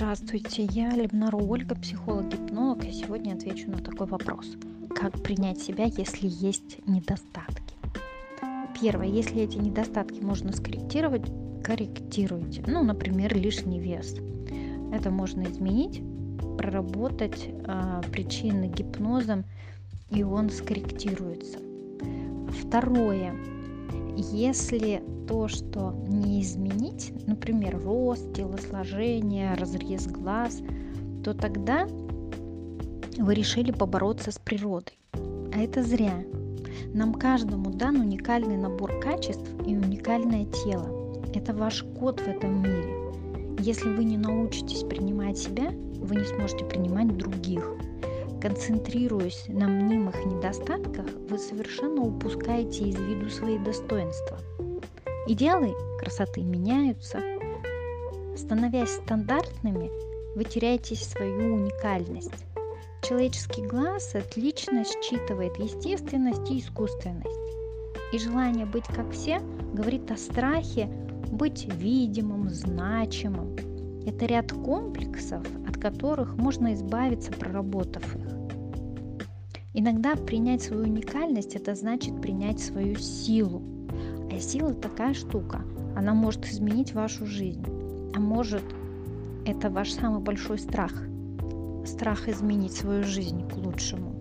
Здравствуйте, я Лебнару Ольга, психолог-гипнолог, и сегодня отвечу на такой вопрос. Как принять себя, если есть недостатки? Первое, если эти недостатки можно скорректировать, корректируйте. Ну, например, лишний вес. Это можно изменить, проработать э, причины гипнозом, и он скорректируется. Второе, если то, что не изменить, например, рост, телосложение, разрез глаз, то тогда вы решили побороться с природой. А это зря. Нам каждому дан уникальный набор качеств и уникальное тело. Это ваш код в этом мире. Если вы не научитесь принимать себя, вы не сможете принимать других. Концентрируясь на мнимых недостатках, вы совершенно упускаете из виду свои достоинства. Идеалы красоты меняются. Становясь стандартными, вы теряете свою уникальность. Человеческий глаз отлично считывает естественность и искусственность. И желание быть как все говорит о страхе быть видимым, значимым. Это ряд комплексов, которых можно избавиться, проработав их. Иногда принять свою уникальность – это значит принять свою силу. А сила такая штука, она может изменить вашу жизнь. А может, это ваш самый большой страх. Страх изменить свою жизнь к лучшему.